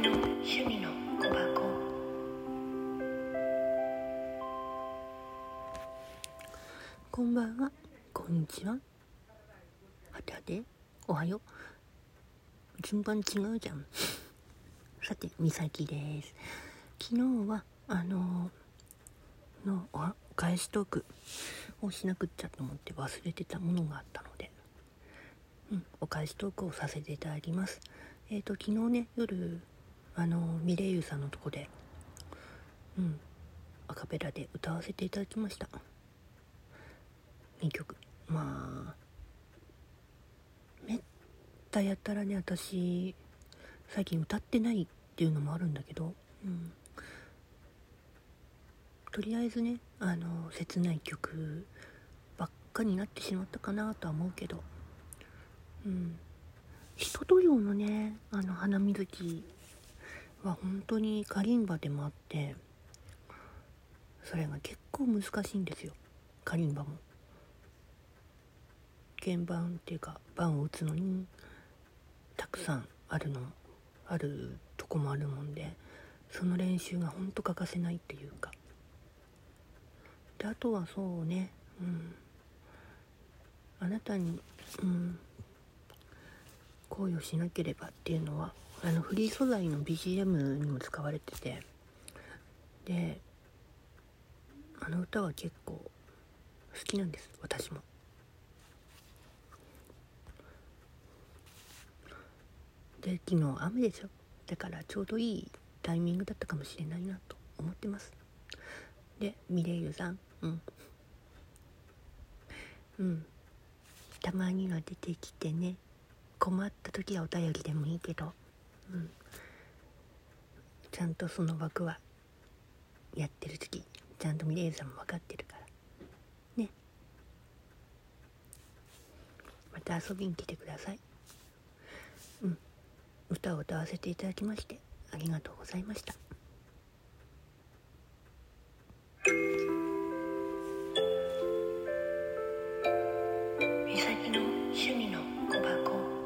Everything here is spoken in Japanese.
人の趣味の小箱。こんばんは。こんにちは。はてはておはよう。順番違うじゃん。さてみさきです。昨日はあのー、のお返しトークをしなくっちゃと思って忘れてたものがあったので。うん、お返しトークをさせていただきます。えっ、ー、と、昨日ね、夜あのミレイユさんのとこでうんアカペラで歌わせていただきました。2曲。まあめったやったらね私最近歌ってないっていうのもあるんだけど、うん、とりあえずねあの切ない曲ばっかになってしまったかなとは思うけどうん。人とよのねあの花水木は本当にカリンバでもあってそれが結構難しいんですよ。カリンバも。鍵盤っていうか盤を打つのにたくさんあるのあるとこもあるもんでその練習がほんと欠かせないっていうか。であとはそうねうん。あなたにうん。恋をしなければっていうのはあのフリー素材の BGM にも使われてて。であの歌は結構好きなんです。私も。で昨日雨でしょ？だからちょうどいいタイミングだったかもしれないなと思ってます。でミレイユさん。うん。うん。たまには出てきてね。困った時はお便りでもいいけど。うん。ちゃんとその枠はやってる時ちゃんとミレイさんも分かってるから。ね。また遊びに来てください。うん。歌を歌わせていただきましてありがとうございました。美咲の趣味の小箱。